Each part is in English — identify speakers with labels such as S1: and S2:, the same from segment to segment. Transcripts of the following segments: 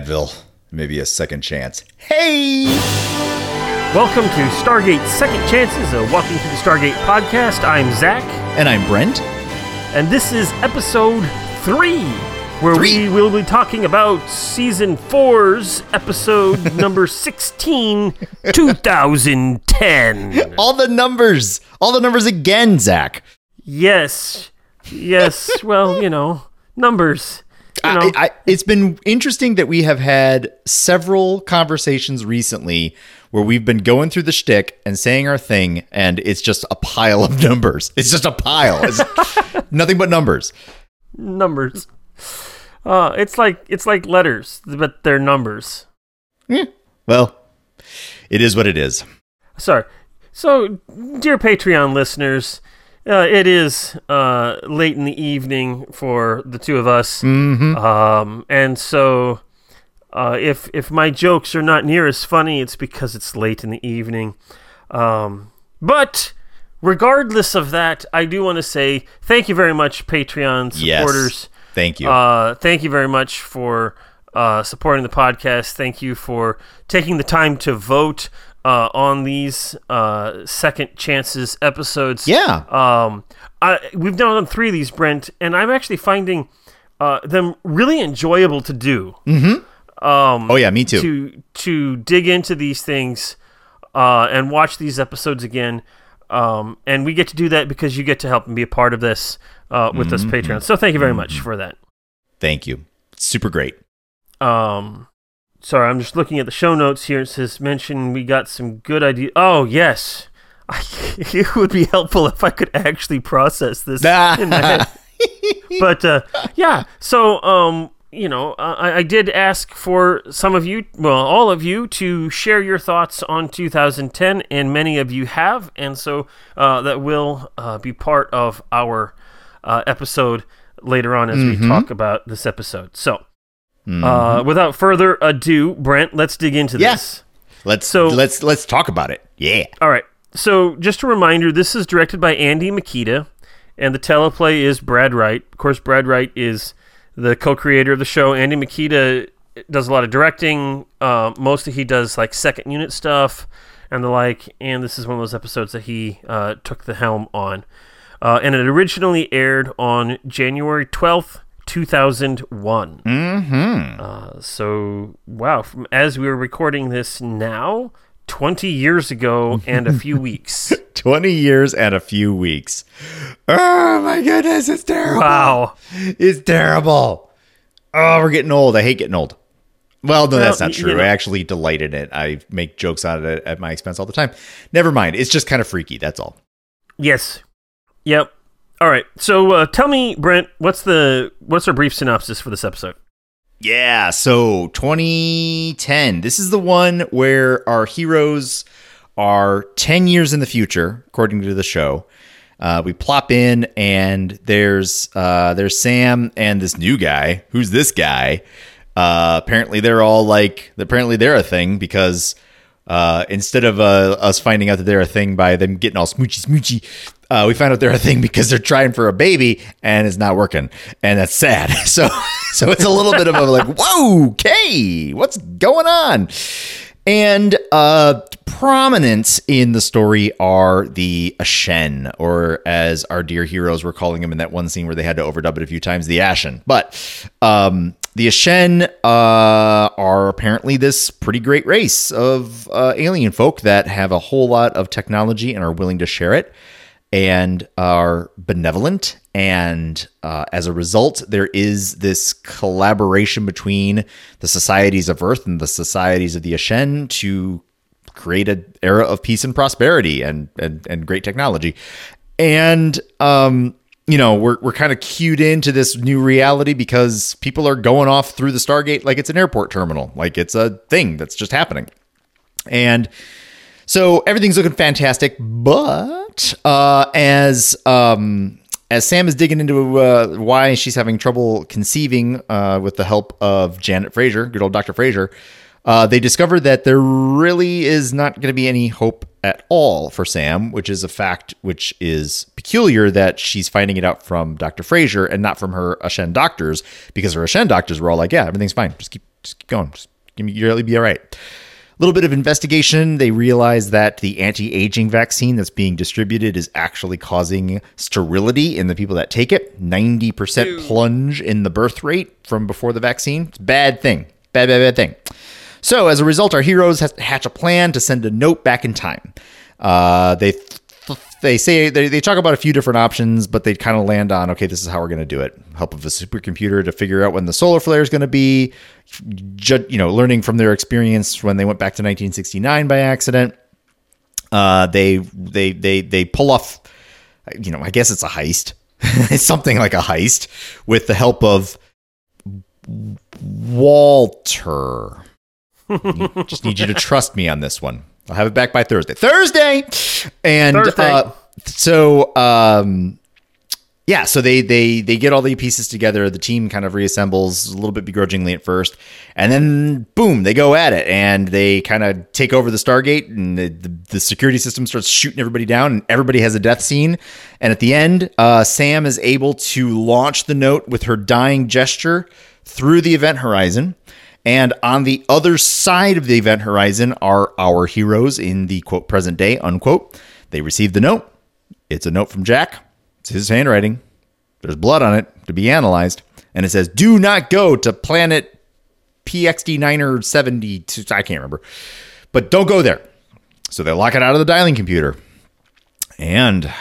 S1: Advil, maybe a second chance. Hey!
S2: Welcome to Stargate Second Chances, a Walking Through the Stargate podcast. I'm Zach,
S1: And I'm Brent.
S2: and this is episode three, where
S1: Three.
S2: we will be talking about season four's episode number 16, 2010.
S1: All the numbers! All the numbers again, Zach.
S2: Yes, yes, well, you know, numbers. You know,
S1: I, I, it's been interesting that we have had several conversations recently where we've been going through the shtick and saying our thing, and it's just a pile of numbers. It's just a pile. It's nothing but numbers.
S2: numbers. Uh, it's like it's like letters, but they're numbers.
S1: Well, it is what it is.
S2: Sorry. So, dear Patreon listeners, uh, it is uh, late in the evening for the two of us, um, and so uh, if if my jokes are not near as funny, it's because it's late in the evening. Um, but regardless of that, I do want to say thank you very much, Patreon
S1: Yes.
S2: supporters.
S1: Thank you.
S2: Uh, thank you very much for uh, supporting the podcast. Thank you for taking the time to vote uh, on these uh, second chances episodes.
S1: yeah.
S2: Um, I, we've done three of these, Brent, and I'm actually finding uh, them really enjoyable to do.
S1: oh, yeah, me too.
S2: To to dig into these things uh, and watch these episodes again. Um, and we get to do that because you get to help and be a part of this uh, with us, Patreon. So thank you very much for that.
S1: Thank you. Super great.
S2: Um, sorry, I'm just looking at the show notes here. It says mention we got some good idea. Oh yes, I, it would be helpful if I could actually process this in my head. But uh, yeah, so um, you know, I, I did ask for some of you, well, all of you, to share your thoughts on 2010, and many of you have, and so uh, that will uh, be part of our uh, episode later on as we talk about this episode. So. Uh, without further ado, Brent, let's dig into this.
S1: Let's
S2: So-
S1: let's let's talk about it. Yeah.
S2: All right. So, just a reminder this is directed by Andy Mikita, and the teleplay is Brad Wright. Of course, Brad Wright is the co creator of the show. Andy Mikita does a lot of directing. Uh, mostly he does like second unit stuff and the like. And this is one of those episodes that he uh, took the helm on. Uh, and it originally aired on January 12th, 2001.
S1: Mm-hmm.
S2: Uh, so, wow, from, as we were recording this now, 20 years ago and a few weeks.
S1: 20 years and a few weeks. Oh my goodness, it's terrible.
S2: Wow.
S1: It's terrible. Oh, we're getting old. I hate getting old. Well, no, that's not true.
S2: you know-
S1: I actually delight in it. I make jokes on it at my expense all the time. Never mind. It's just kind of freaky. That's all.
S2: Yes. Yep. All right. So, uh, tell me, Brent, what's the what's our brief synopsis for this episode?
S1: Yeah, so 2010. This is the one where our heroes are 10 years in the future, according to the show. Uh, we plop in and there's uh, there's Sam and this new guy. Who's this guy? Uh, apparently they're all like apparently they're a thing because uh, instead of uh, us finding out that they're a thing by them getting all smoochy smoochy, uh, we find out they're a thing because they're trying for a baby and it's not working, and that's sad. So, so it's a little bit of a like, whoa, okay, what's going on? And uh, prominent in the story are the Aschen, or as our dear heroes were calling them in that one scene where they had to overdub it a few times, the Aschen. But um, the Aschen uh, are apparently this pretty great race of uh, alien folk that have a whole lot of technology and are willing to share it and are benevolent. And uh, as a result, there is this collaboration between the societies of Earth and the societies of the Aschen to create an era of peace and prosperity and and, and great technology. And um, you know, we're we're kind of cued into this new reality because people are going off through the Stargate like it's an airport terminal, like it's a thing that's just happening. And so everything's looking fantastic, but uh, as um, as Sam is digging into uh, why she's having trouble conceiving uh, with the help of Janet Fraiser, good old Dr. Fraiser, uh, they discover that there really is not going to be any hope at all for Sam, which is a fact which is peculiar that she's finding it out from Dr. Fraiser and not from her Aschen doctors, because her Aschen doctors were all like, "Yeah, everything's fine. Just keep just keep going. Just you'll be all right. A little bit of investigation. They realize that the anti aging vaccine that's being distributed is actually causing sterility in the people that take it. 90% plunge in the birth rate from before the vaccine. It's a bad thing. Bad, bad, bad thing. So, as a result, our heroes hatch a plan to send a note back in time. Uh, they they say they, they talk about a few different options, but they kind of land on okay, this is how we're going to do it. Help of a supercomputer to figure out when the solar flare is going to be. Ju- you know, learning from their experience when they went back to 1969 by accident. Uh, they they they they pull off. You know, I guess it's a heist. it's something like a heist with the help of Walter. Just need you to trust me on this one. I'll have it back by Thursday. Thursday, and Thursday. Uh, so um, yeah, so they they they get all the pieces together. The team kind of reassembles a little bit begrudgingly at first, and then boom, they go at it, and they kind of take over the Stargate, and the, the, the, security system starts shooting everybody down, and everybody has a death scene. And at the end, uh, Sam is able to launch the note with her dying gesture through the event horizon. And on the other side of the event horizon are our heroes in the quote present day, unquote. They receive the note. It's a note from Jack. It's his handwriting. There's blood on it to be analyzed. And it says, do not go to planet PXD9 or 72. I can't remember. But don't go there. So they lock it out of the dialing computer. And,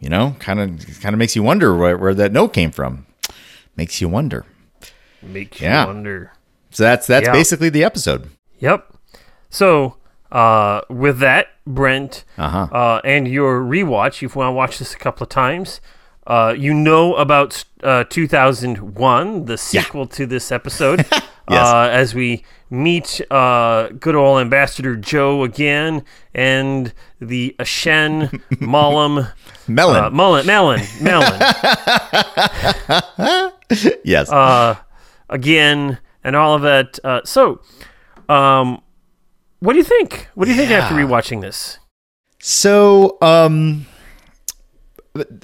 S1: you know, kind of kind of makes you wonder where, where that note came from. Makes you wonder.
S2: Makes yeah. you wonder.
S1: So that's that's yeah. basically the episode.
S2: Yep. So uh, with that, Brent, uh-huh. uh, and your rewatch, you've want to watch this a couple of times. Uh, you know about uh, 2001, the sequel yeah. to this episode, yes. Uh, as we meet uh, good old Ambassador Joe again and the Aschen Mollum
S1: Melon.
S2: Uh, Mullen, Melon, Melon.
S1: yes.
S2: again, and all of that. Uh, so, um, what do you think? What do you yeah. think after rewatching this?
S1: So, um,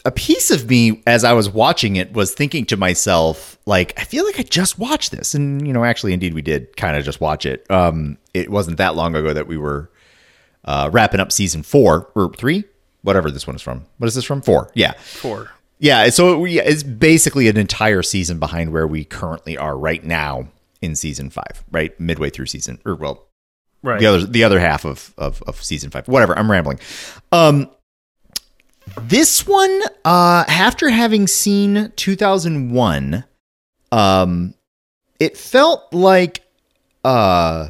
S1: a piece of me as I was watching it was thinking to myself, like, I feel like I just watched this, and you know, actually, indeed, we did kind of just watch it. Um, it wasn't that long ago that we were uh, wrapping up season four or three, whatever this one is from. What is this from? Four, yeah,
S2: four.
S1: Yeah, so it's basically an entire season behind where we currently are right now in season five, right midway through season, or well, right the other the other half of of, of season five. Whatever, I'm rambling. Um, this one, uh, after having seen 2001, um, it felt like uh,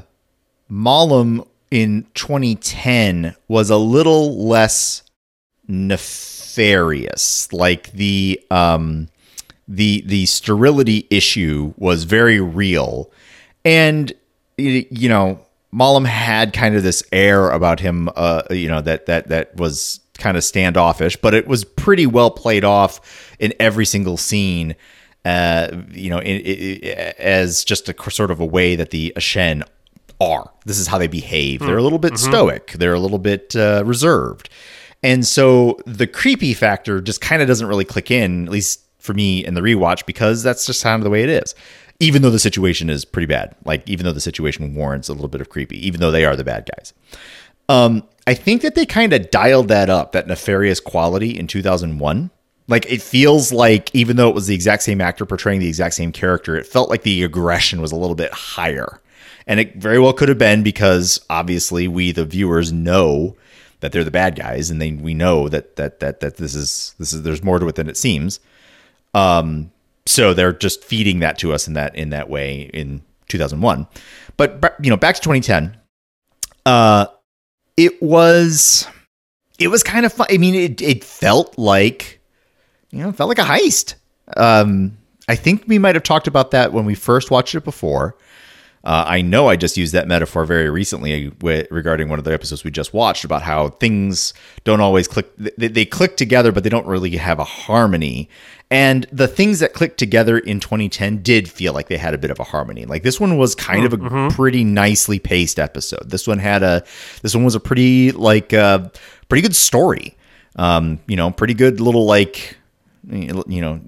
S1: Mollem in 2010 was a little less nefarious. Like the um, the the sterility issue was very real, and you know Mollem had kind of this air about him, uh, you know that that that was kind of standoffish, but it was pretty well played off in every single scene. Uh, you know, as just a sort of a way that the Aschen are. This is how they behave. They're a little bit mm-hmm. stoic. They're a little bit uh, reserved, and so the creepy factor just kind of doesn't really click in, at least for me in the rewatch because that's just kind of the way it is. Even though the situation is pretty bad, like even though the situation warrants a little bit of creepy, even though they are the bad guys. Um, I think that they kind of dialed that up, that nefarious quality in 2001. Like it feels like even though it was the exact same actor portraying the exact same character, it felt like the aggression was a little bit higher. And it very well could have been because obviously we the viewers know that they're the bad guys and they we know that that that that this is this is there's more to it than it seems. Um, so they're just feeding that to us in that in that way in 2001. But you know, back to 2010, uh, it was it was kind of fun. I mean, it it felt like you know, it felt like a heist. Um, I think we might have talked about that when we first watched it before. Uh, I know I just used that metaphor very recently with, regarding one of the episodes we just watched about how things don't always click. They, they click together, but they don't really have a harmony. And the things that clicked together in 2010 did feel like they had a bit of a harmony. Like this one was kind of a mm-hmm. pretty nicely paced episode. This one had a this one was a pretty like uh, pretty good story. Um, you know, pretty good little like you know,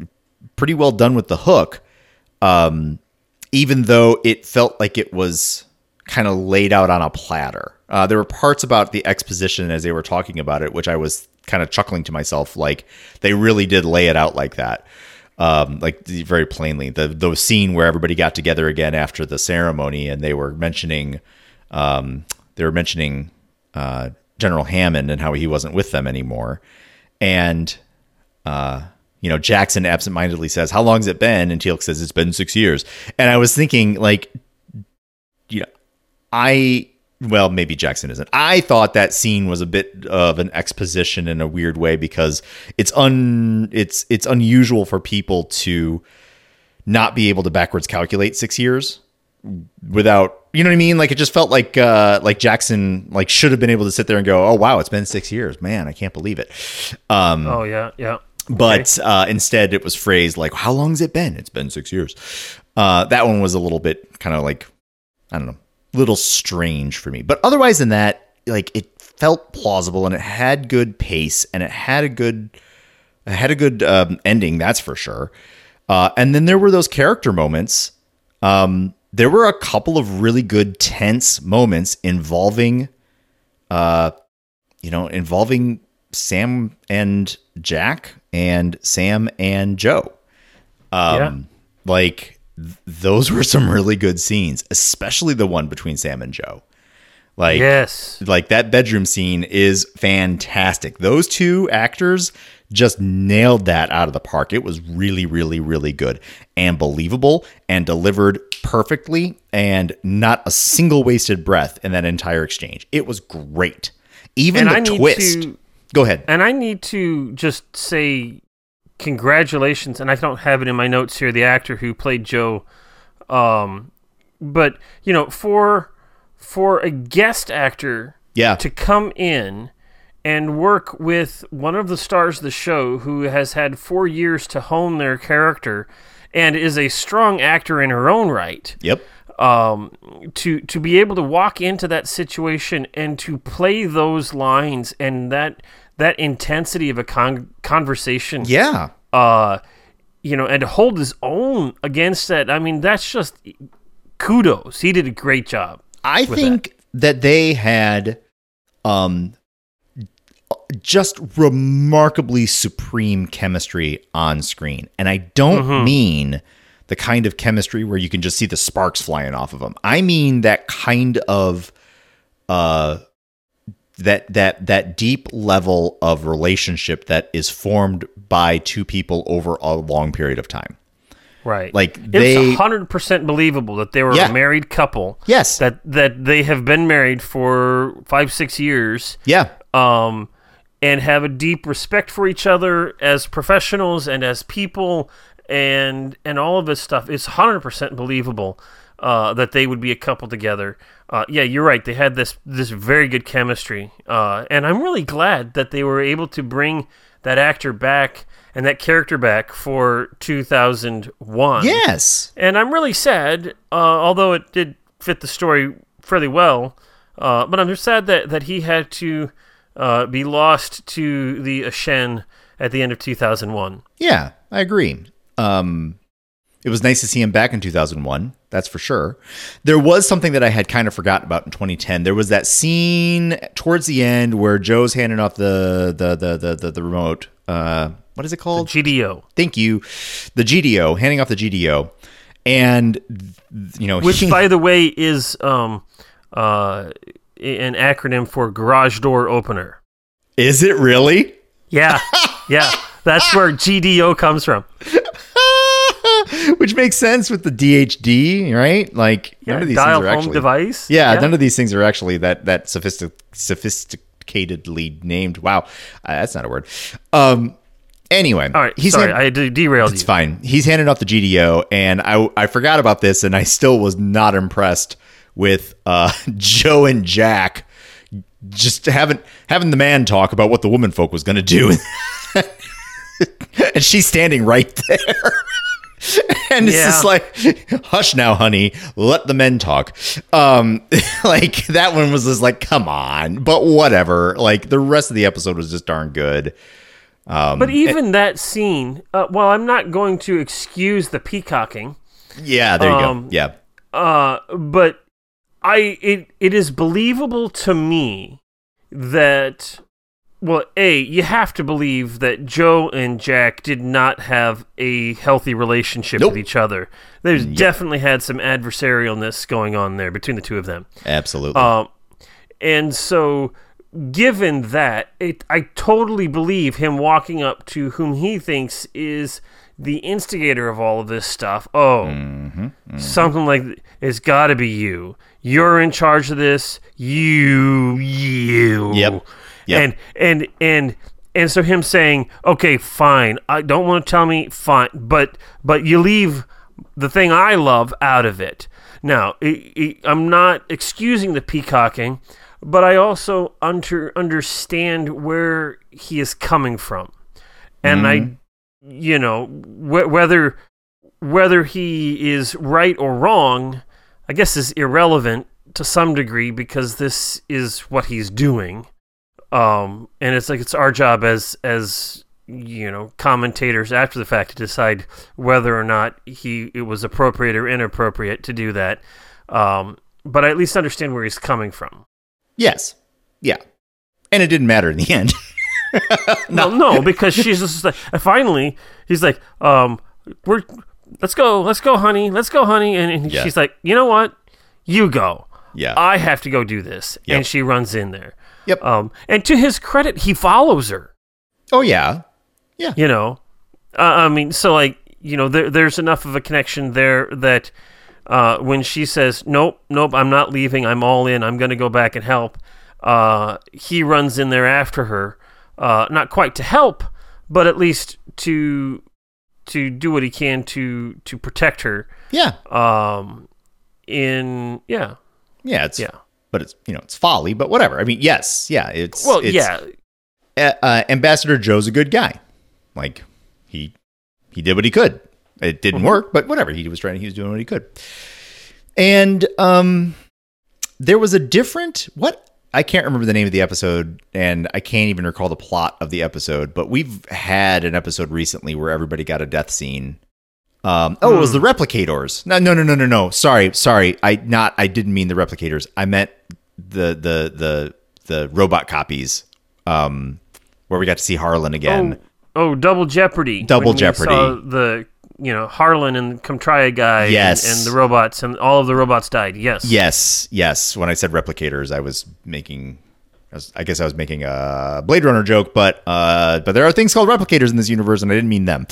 S1: pretty well done with the hook. Um, even though it felt like it was kind of laid out on a platter. Uh, there were parts about the exposition as they were talking about it, which I was kind of chuckling to myself, like they really did lay it out like that. Um, like very plainly, the the scene where everybody got together again after the ceremony, and they were mentioning, um, they were mentioning uh, General Hammond and how he wasn't with them anymore, and uh, you know, Jackson absentmindedly says, "How long has it been?" And Teal'c says, "It's been six years." And I was thinking, like, you know, I well, maybe Jackson isn't. I thought that scene was a bit of an exposition in a weird way because it's un it's it's unusual for people to not be able to backwards calculate six years without you know what I mean? Like it just felt like uh like Jackson like should have been able to sit there and go, Oh wow, it's been six years. Man, I can't believe it. Um
S2: Oh yeah, yeah.
S1: But okay. uh, instead, it was phrased like, "How long's it been? It's been six years." Uh, that one was a little bit kind of like, I don't know, little strange for me. But otherwise than that, like it felt plausible and it had good pace and it had a good it had a good um, ending, that's for sure. Uh, and then there were those character moments. Um, there were a couple of really good tense moments involving, uh, you know, involving Sam and Jack and Sam and Joe. Um, yeah. like those were some really good scenes, especially the one between Sam and Joe. Like
S2: yes,
S1: like that bedroom scene is fantastic. Those two actors just nailed that out of the park. It was really, really, really good and believable and delivered perfectly and not a single wasted breath in that entire exchange. It was great. Even and the twist. To, Go ahead.
S2: And I need to just say congratulations, and I don't have it in my notes here. The actor who played Joe, um, but you know, for for a guest actor,
S1: yeah.
S2: to come in and work with one of the stars of the show who has had four years to hone their character and is a strong actor in her own right.
S1: Yep.
S2: Um, to to be able to walk into that situation and to play those lines and that that intensity of a con- conversation.
S1: Yeah.
S2: Uh, you know, and to hold his own against that. I mean, that's just kudos. He did a great job.
S1: I think that. that they had um just remarkably supreme chemistry on screen. And I don't mm-hmm. mean the kind of chemistry where you can just see the sparks flying off of them. I mean that kind of uh that that that deep level of relationship that is formed by two people over a long period of time.
S2: Right.
S1: Like they
S2: It's hundred percent believable that they were yeah. a married couple.
S1: Yes.
S2: That that they have been married for five, six years.
S1: Yeah.
S2: Um and have a deep respect for each other as professionals and as people and and all of this stuff. is hundred percent believable uh, that they would be a couple together. Uh, yeah, you're right. They had this this very good chemistry, uh, and I'm really glad that they were able to bring that actor back and that character back for 2001.
S1: Yes,
S2: and I'm really sad, uh, although it did fit the story fairly well. Uh, but I'm just sad that that he had to uh, be lost to the Aschen at the end of 2001.
S1: Yeah, I agree. Um, it was nice to see him back in 2001. That's for sure. There was something that I had kind of forgotten about in 2010. There was that scene towards the end where Joe's handing off the the the the the, the remote. Uh, what is it called?
S2: The GDO.
S1: Thank you. The GDO, handing off the GDO, and you know,
S2: which he, by the way is um uh an acronym for garage door opener.
S1: Is it really?
S2: Yeah, yeah. That's where GDO comes from.
S1: which makes sense with the DHD, right? Like
S2: yeah, none of these things are actually device.
S1: Yeah, yeah, none of these things are actually that that sophistic, sophisticatedly named. Wow, uh, that's not a word. Um. Anyway,
S2: all right. He's sorry, hand- I derailed
S1: it's you. fine. He's handing off the GDO, and I I forgot about this, and I still was not impressed with uh, Joe and Jack just having having the man talk about what the woman folk was going to do, and she's standing right there. and it's yeah. just like, hush now, honey, let the men talk. Um, like that one was just like, come on, but whatever. Like the rest of the episode was just darn good. Um,
S2: but even that scene, uh, while I'm not going to excuse the peacocking,
S1: Yeah, there you
S2: Um,
S1: go. Yeah.
S2: Uh, but I it it is believable to me that well, a you have to believe that Joe and Jack did not have a healthy relationship
S1: Nope.
S2: with each other. There's
S1: Yep.
S2: definitely had some adversarialness going on there between the two of them.
S1: Absolutely.
S2: Um, and so, given that, it, I totally believe him walking up to whom he thinks is the instigator of all of this stuff. Oh,
S1: Mm-hmm,
S2: something like it's got to be you. You're in charge of this. You, you.
S1: Yep. Yep.
S2: And and and and so him saying, "Okay, fine. I don't want to tell me fine, but but you leave the thing I love out of it." Now, i i I'm not excusing the peacocking, but I also under understand where he is coming from, and I, mm-hmm. you know, wh- whether whether he is right or wrong, I guess is irrelevant to some degree because this is what he's doing. Um, and it's like it's our job as as you know commentators after the fact to decide whether or not he it was appropriate or inappropriate to do that. Um, but I at least understand where he's coming from.
S1: yes. Yeah. And it didn't matter in the end.
S2: No, no, because she's just like finally he's like, um, we're let's go, let's go, honey, let's go, honey, and, and
S1: Yeah.
S2: she's like, you know what, you go.
S1: yeah.
S2: I have to go do this,
S1: Yep.
S2: and she runs in there.
S1: Yep.
S2: Um, and to his credit, he follows her.
S1: oh yeah. Yeah.
S2: You know, uh, I mean, so like you know, there, there's enough of a connection there that uh, when she says, "Nope, nope, I'm not leaving. I'm all in. I'm going to go back and help," uh, he runs in there after her, uh, not quite to help, but at least to to do what he can to to protect her.
S1: Yeah.
S2: Um, in yeah,
S1: Yeah, it's
S2: yeah.
S1: But it's you know, it's folly, but whatever. I mean, yes, yeah, it's
S2: Well,
S1: it's,
S2: yeah,
S1: uh, uh, Ambassador Joe's a good guy. Like he he did what he could. It didn't
S2: Mm-hmm.
S1: work, but whatever. He was trying. He was doing what he could. And um, there was a different what I can't remember the name of the episode, and I can't even recall the plot of the episode. But we've had an episode recently where everybody got a death scene. Um, oh, it was the replicators. No, no, no, no, no, no. Sorry, sorry. I not. I didn't mean the replicators. I meant the the the the robot copies. Um, where we got to see Harlan again.
S2: Oh, oh, Double Jeopardy.
S1: Double Jeopardy.
S2: saw the you know Harlan and Comtria guy. and-
S1: Yes.
S2: And, the robots and all of the robots died. Yes.
S1: Yes, yes. When I said replicators, I was making. I, was, I guess I was making a Blade Runner joke, but uh, but there are things called replicators in this universe, and I didn't mean them.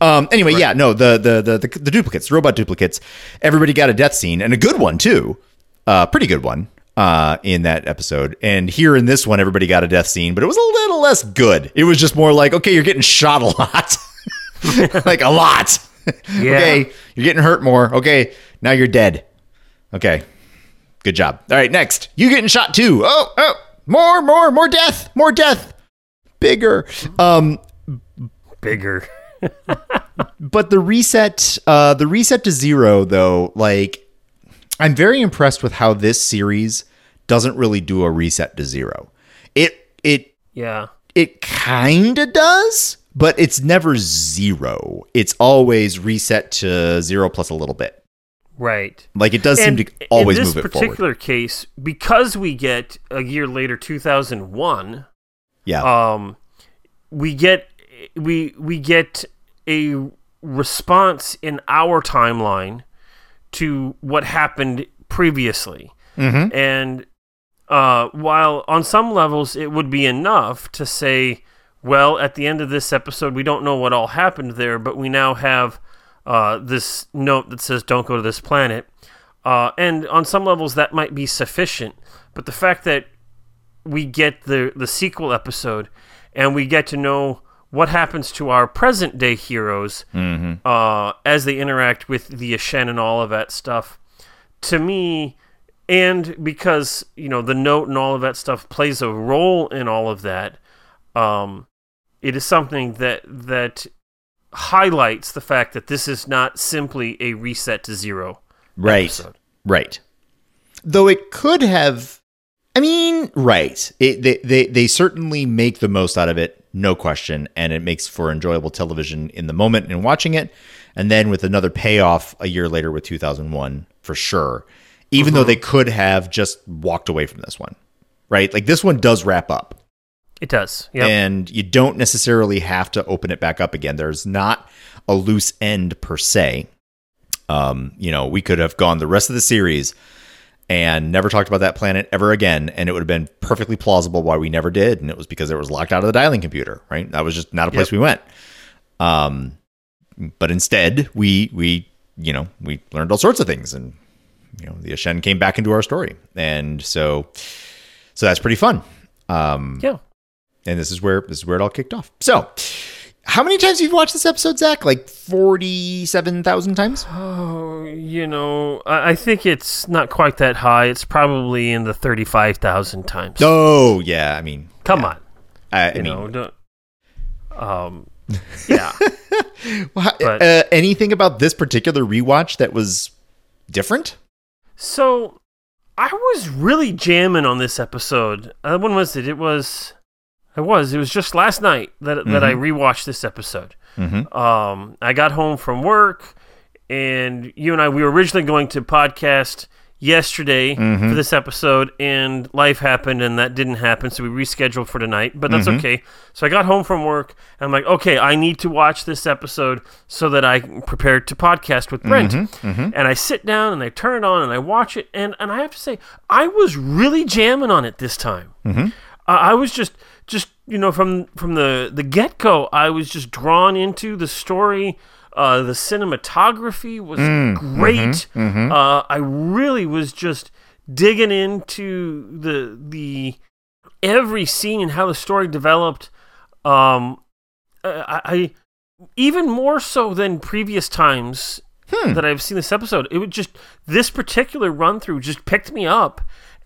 S1: Um, anyway, yeah, no, the the, the the the duplicates, the robot duplicates. Everybody got a death scene, and a good one too, uh, pretty good one uh, in that episode. And here in this one, everybody got a death scene, but it was a little less good. It was just more like, okay, you're getting shot a lot, like a lot.
S2: Yeah.
S1: okay, you're getting hurt more. Okay, now you're dead. Okay. Good job. All right, next. You getting shot too. Oh, oh, more, more, more death, more death. Bigger. Um,
S2: Bigger.
S1: but the reset, uh, the reset to zero though, like I'm very impressed with how this series doesn't really do a reset to zero. It it
S2: Yeah.
S1: it kind of does, but it's never zero. It's always reset to zero plus a little bit.
S2: Right.
S1: Like it does
S2: And
S1: seem to always move it forward.
S2: In this particular case, because we get a year later, 2001,
S1: Yeah.
S2: um, we get we we get a response in our timeline to what happened previously,
S1: mm-hmm.
S2: and uh, while on some levels it would be enough to say, well, at the end of this episode, we don't know what all happened there, but we now have uh, this note that says, "Don't go to this planet," uh, and on some levels that might be sufficient. But the fact that we get the the sequel episode and we get to know what happens to our present day heroes uh, as they interact with the Aschen and all of that stuff. To me, and because you know the note and all of that stuff plays a role in all of that, um, it is something that that highlights the fact that this is not simply a reset to zero.
S1: Right.
S2: episode.
S1: Right. Though it could have I mean, right. It, they, they they certainly make the most out of it no question, and it makes for enjoyable television in the moment and watching it, and then with another payoff a year later with 2001 for sure. Even though mm-hmm. they could have just walked away from this one, right? Like this one does wrap up.
S2: It does. Yeah.
S1: And you don't necessarily have to open it back up again. There's not a loose end per se. Um, you know, we could have gone the rest of the series and never talked about that planet ever again, and it would have been perfectly plausible why we never did, and it was because it was locked out of the dialing computer, right? That was just not a place
S2: Yep.
S1: we went. Um, but instead, we we you know we learned all sorts of things, and you know the Aschen came back into our story, and so so that's pretty fun. Um,
S2: yeah.
S1: And this is where this is where it all kicked off. So, how many times have you watched this episode, Zach? Like forty-seven thousand times.
S2: Oh, you know, I, I think it's not quite that high. It's probably in the thirty-five thousand times.
S1: Oh yeah, I mean,
S2: Come
S1: yeah.
S2: on,
S1: I, I
S2: you
S1: mean,
S2: know, don't. Um, yeah.
S1: Well,
S2: But-
S1: uh, anything about this particular rewatch that was different?
S2: So I was really jamming on this episode. Uh, when was it? It was. I was. It was just last night that that I rewatched this episode.
S1: Mm-hmm.
S2: Um, I got home from work, and you and I we were originally going to podcast yesterday for this episode, and life happened, and that didn't happen, so we rescheduled for tonight. But that's okay. So I got home from work, and I'm like, okay, I need to watch this episode so that I can prepare to podcast with Brent. And I sit down and I turn it on and I watch it, and and I have to say, I was really jamming on it this time. Uh, I was just you know from from the the get go, I was just drawn into the story. Uh, the cinematography was great. Uh, I really was just digging into the the every scene and how the story developed. Um, I, I even more so than previous times that I've seen this episode. It would just this particular run through just picked me up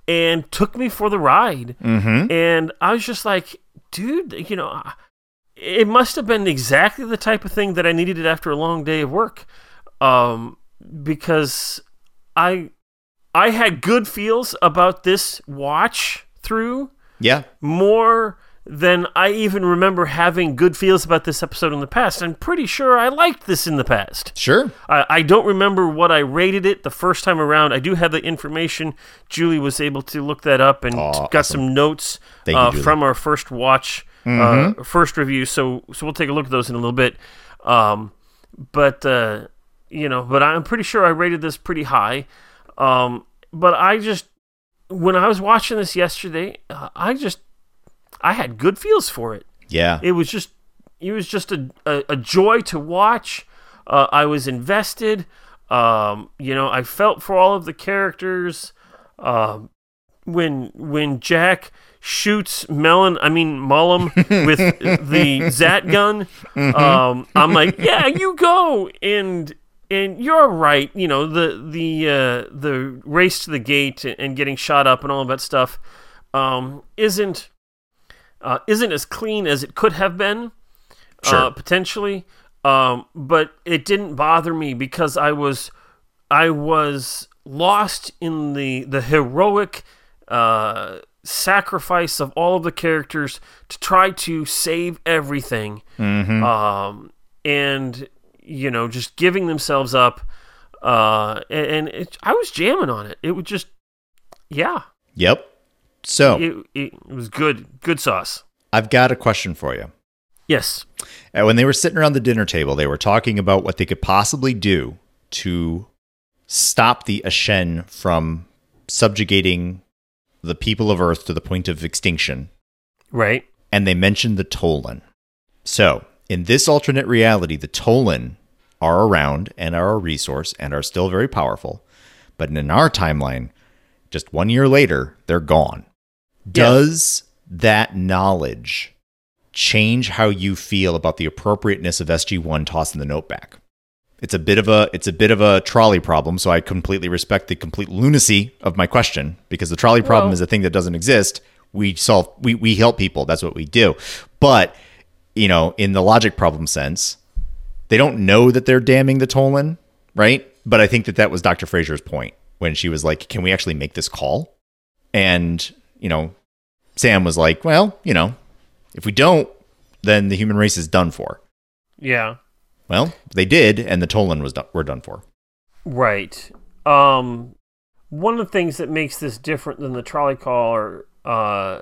S2: and took me for the ride.
S1: Mm-hmm.
S2: And I was just like, dude, you know, it must have been exactly the type of thing that I needed it after a long day of work. Um, because I I had good feels about this watch through
S1: Yeah.
S2: more than I even remember having good feels about this episode in the past. I'm pretty sure I liked this in the past.
S1: Sure.
S2: I, I don't remember what I rated it the first time around. I do have the information. Julie was able to look that up and
S1: Aw,
S2: got some notes
S1: Thank you,
S2: uh,
S1: Julie.
S2: from our first watch, uh, first review. So so we'll take a look at those in a little bit. Um, but uh, you know, but I'm pretty sure I rated this pretty high. Um, but I just when I was watching this yesterday, uh, I just I had good feels for it.
S1: Yeah.
S2: it was just it was just a, a, a joy to watch. Uh, i was invested. Um, you know i felt for all of the characters. Um, when when jack shoots melon i mean mullum with the zat gun um, i'm like yeah you go! And and you're right you know the the uh, the race to the gate and getting shot up and all of that stuff um, isn't uh, isn't as clean as it could have been, uh, potentially. Um, but it didn't bother me because I was I was lost in the the heroic uh, sacrifice of all of the characters to try to save everything, um, and you know just giving themselves up. Uh, and and it, I was jamming on it. It would just, yeah,
S1: Yep. So
S2: it, it was good, good sauce.
S1: I've got a question for you.
S2: Yes.
S1: Uh, When they were sitting around the dinner table, they were talking about what they could possibly do to stop the Aschen from subjugating the people of Earth to the point of extinction.
S2: Right.
S1: and they mentioned the Tollan. So, in this alternate reality, the Tollan are around and are a resource and are still very powerful. But in our timeline, just one year later, they're gone. Does that knowledge change how you feel about the appropriateness of SG1 tossing the note back? It's a bit of a it's a bit of a trolley problem, so I completely respect the complete lunacy of my question because the trolley problem is a thing that doesn't exist. We solve we we help people. That's what we do. But, you know, in the logic problem sense, they don't know that they're damning the Tollan, right? But I think that that was Dr. Fraiser's point when she was like, "Can we actually make this call?" And, you know, Sam was like, "Well, you know, if we don't, then the human race is done for.
S2: Yeah.
S1: Well, they did, and the Toland was done, were done for.
S2: Right. Um, one of the things that makes this different than the trolley car, uh,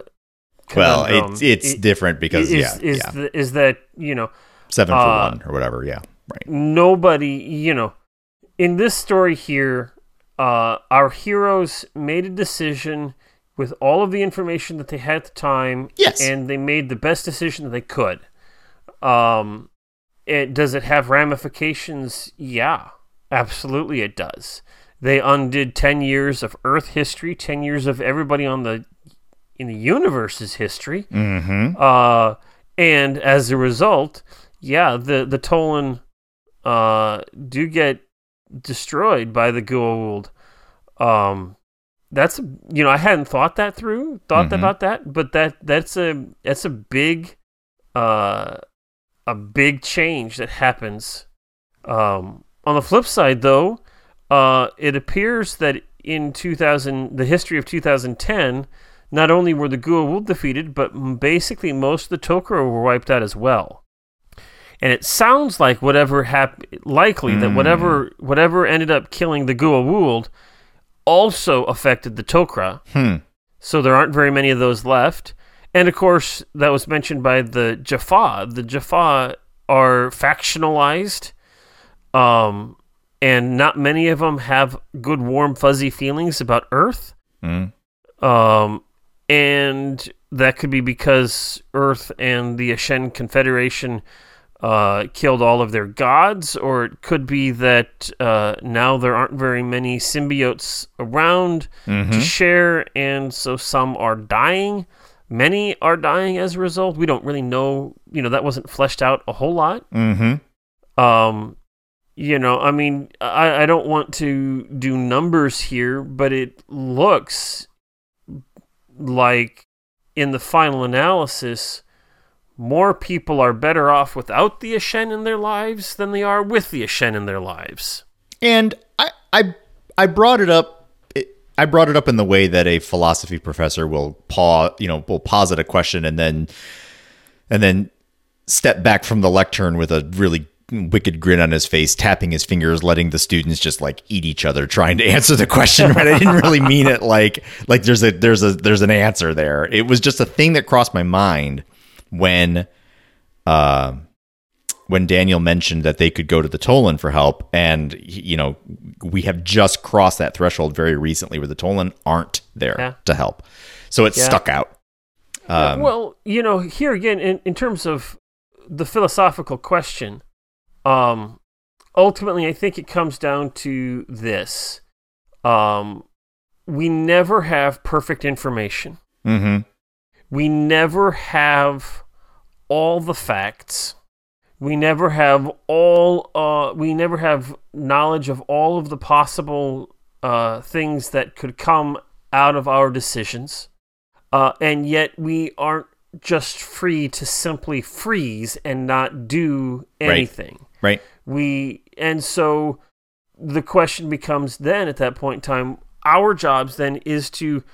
S1: well, it's it's
S2: i-
S1: different because
S2: is,
S1: yeah,
S2: is,
S1: yeah,
S2: the- is that you know
S1: seven for
S2: uh,
S1: one or whatever. Yeah, right.
S2: nobody you know in this story here uh, our heroes made a decision with all of the information that they had at the time
S1: Yes.
S2: and they made the best decision that they could um it does it have ramifications yeah absolutely it does they undid 10 years of earth history 10 years of everybody on the in the universe's history
S1: Mm-hmm.
S2: uh, and as a result, yeah, the the Tollan uh, do get destroyed by the Goa'uld. Um, that's you know I hadn't thought that through, thought
S1: Mhm.
S2: about that, but that that's a that's a big uh, a big change that happens. Um, on the flip side, though, uh, it appears that in 2000, the history of 2010, not only were the Goa'uld defeated, but basically most of the Tok'ra were wiped out as well. And it sounds like whatever hap- likely that
S1: Mm.
S2: whatever whatever ended up killing the Goa'uld also affected the Tok'ra.
S1: Hmm.
S2: So there aren't very many of those left. And of course, that was mentioned by the Jaffa. The Jaffa are factionalized, um, and not many of them have good, warm, fuzzy feelings about Earth.
S1: Mm.
S2: Um, and that could be because Earth and the Aschen Confederation uh, killed all of their gods, or it could be that uh, now there aren't very many symbiotes around to
S1: Mhm.
S2: share, and so some are dying. Many are dying as a result. We don't really know. You know, that wasn't fleshed out a whole lot.
S1: Mm-hmm.
S2: Um, you know, I mean, I, I don't want to do numbers here, but it looks like in the final analysis, more people are better off without the Aschen in their lives than they are with the Aschen in their lives.
S1: And I, I, I brought it up. I brought it up in the way that a philosophy professor will pause, you know, will posit a question and then, and then step back from the lectern with a really wicked grin on his face, tapping his fingers, letting the students just like eat each other, trying to answer the question. Right? I didn't really mean it like like there's a there's a there's an answer there. It was just a thing that crossed my mind when, uh, when Daniel mentioned that they could go to the Tollan for help, and you know we have just crossed that threshold very recently where the Tollan aren't there
S2: Yeah.
S1: to help, so it
S2: Yeah.
S1: stuck out. Um,
S2: well, you know, here again, in, in terms of the philosophical question, um, ultimately, I think it comes down to this: um, we never have perfect information.
S1: mhm.
S2: We never have all the facts. We never have all. Uh, we never have knowledge of all of the possible uh, things that could come out of our decisions, uh, and yet we aren't just free to simply freeze and not do
S1: Right.
S2: anything
S1: right.
S2: we and so the question becomes then at that point in time our jobs then is to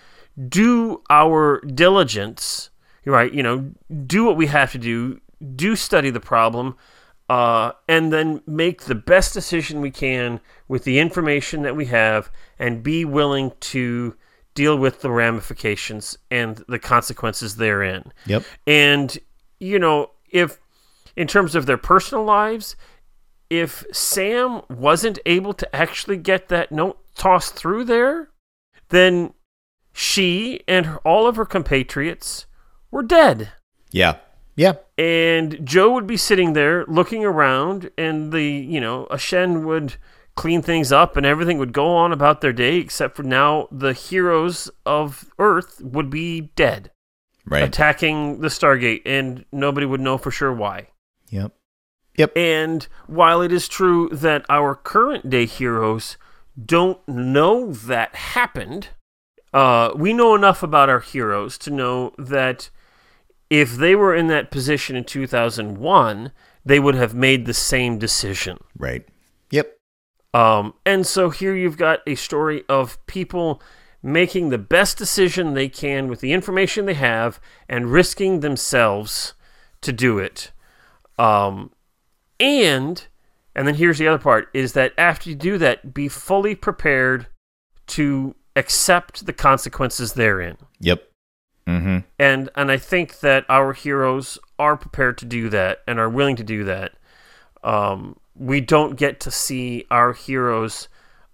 S2: do our diligence right you know do what we have to do do study the problem uh, and then make the best decision we can with the information that we have and be willing to deal with the ramifications and the consequences therein
S1: Yep.
S2: and, you know, if in terms of their personal lives, if Sam wasn't able to actually get that note tossed through there, then she and all of her compatriots were dead.
S1: Yeah. Yeah.
S2: And Joe would be sitting there looking around, and the, you know, Aschen would clean things up and everything would go on about their day, except for now the heroes of Earth would be dead
S1: Right.
S2: attacking the Stargate, and nobody would know for sure why.
S1: Yep. Yep.
S2: And while it is true that our current day heroes don't know that happened, uh, we know enough about our heroes to know that if they were in that position in 2001, they would have made the same decision.
S1: Right. Yep.
S2: Um, and so here you've got a story of people making the best decision they can with the information they have and risking themselves to do it. Um, and and then here's the other part is that after you do that, be fully prepared to accept the consequences therein.
S1: Yep. Mm-hmm.
S2: And and I think that our heroes are prepared to do that and are willing to do that. Um, we don't get to see our heroes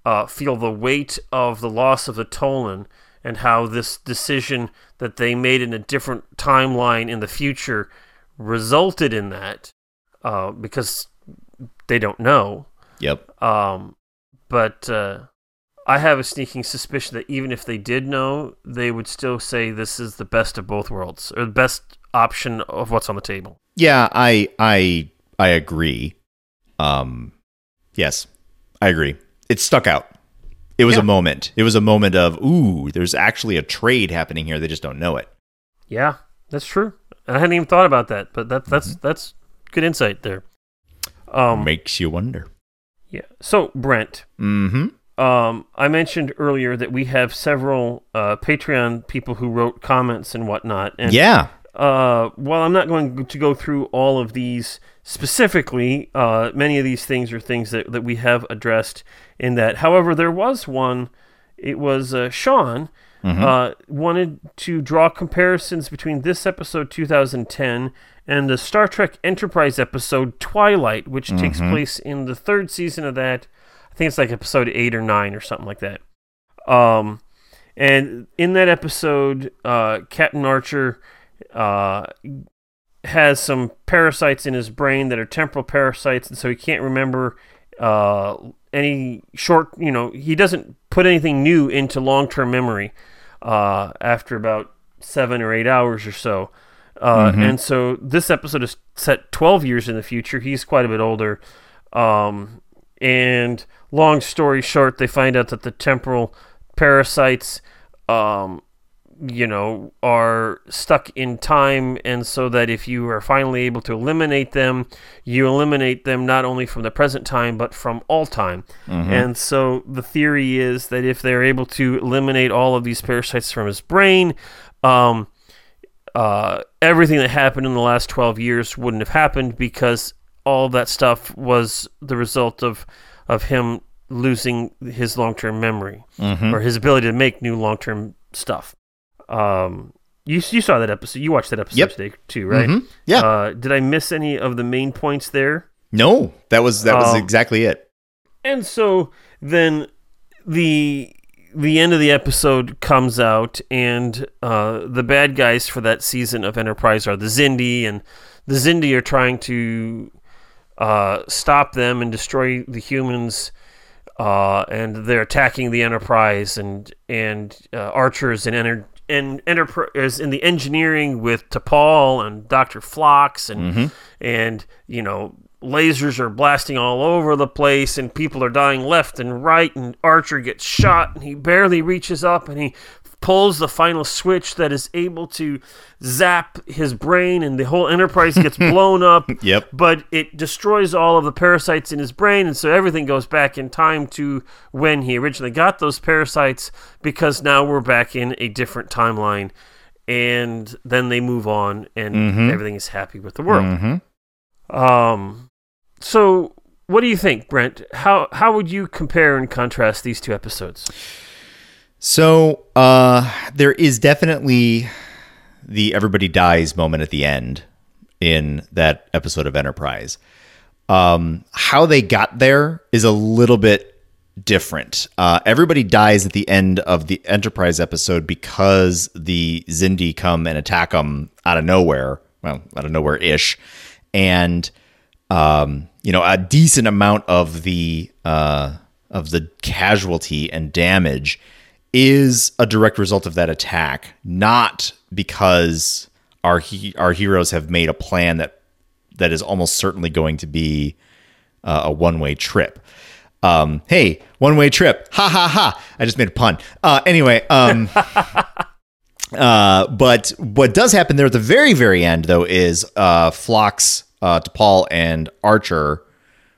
S2: uh, feel the weight of the loss of the Tollan and how this decision that they made in a different timeline in the future resulted in that uh, because they don't know.
S1: Yep.
S2: Um, but uh, I have a sneaking suspicion that even if they did know, they would still say this is the best of both worlds or the best option of what's on the table.
S1: Yeah, I I I agree. Um, yes, I agree. It stuck out. It was
S2: Yeah.
S1: a moment. It was a moment of ooh, there's actually a trade happening here. They just don't know it.
S2: Yeah, that's true. I hadn't even thought about that, but that, that's that's good insight there. Um,
S1: Makes you wonder.
S2: yeah. So Brent,
S1: Mm-hmm.
S2: Um, I mentioned earlier that we have several uh, Patreon people who wrote comments and whatnot, and
S1: Yeah.
S2: uh, while I'm not going to go through all of these specifically, uh, many of these things are things that, that we have addressed in that. However, there was one, it was uh, Sean, uh, wanted to draw comparisons between this episode 2010 and the Star Trek Enterprise episode Twilight, which takes place in the third season of that. I think it's like episode 8 or 9 or something like that. Um, and in that episode, uh, Captain Archer uh, has some parasites in his brain that are temporal parasites, and so he can't remember uh, any short. You know, he doesn't put anything new into long-term memory uh, after about seven or eight hours or so. Uh, And so this episode is set 12 years in the future. He's quite a bit older. Um, and long story short, they find out that the temporal parasites, um, you know, are stuck in time, and so that if you are finally able to eliminate them, you eliminate them not only from the present time but from all time. And so the theory is that if they're able to eliminate all of these parasites from his brain, um, uh, everything that happened in the last 12 years wouldn't have happened because all that stuff was the result of of him losing his long-term memory or his ability to make new long-term stuff. Um, you you saw that episode. You watched that episode
S1: Yep.
S2: today too, right?
S1: Mhm. Yeah.
S2: Uh, did I miss any of the main points there?
S1: No, that was that was
S2: Um,
S1: exactly it.
S2: And so then the the end of the episode comes out, and uh, the bad guys for that season of Enterprise are the Xindi, and the Xindi are trying to uh, stop them and destroy the humans. Uh, and they're attacking the Enterprise, and and uh, Archer's in enter and Enterprise in the engineering with T'Pol and Doctor Phlox, and and you know lasers are blasting all over the place and people are dying left and right and archer gets shot and he barely reaches up and he pulls the final switch that is able to zap his brain and the whole enterprise gets blown up
S1: Yep.
S2: but it destroys all of the parasites in his brain and so everything goes back in time to when he originally got those parasites because now we're back in a different timeline and then they move on and everything is happy with the world
S1: Mm-hmm.
S2: um, so what do you think, Brent? How how would you compare and contrast these two episodes?
S1: So uh, there is definitely the everybody dies moment at the end in that episode of Enterprise. Um, how they got there is a little bit different. Uh, everybody dies at the end of the Enterprise episode because the Xindi come and attack them out of nowhere. Well, out of nowhere ish, and um, you know a decent amount of the uh, of the casualty and damage is a direct result of that attack, not because our he- our heroes have made a plan that that is almost certainly going to be uh, a one way trip. Um, hey, one way trip! Ha ha ha! I just made a pun. Uh, anyway, um, uh, but what does happen there at the very very end though is uh, Phlox, uh, and Archer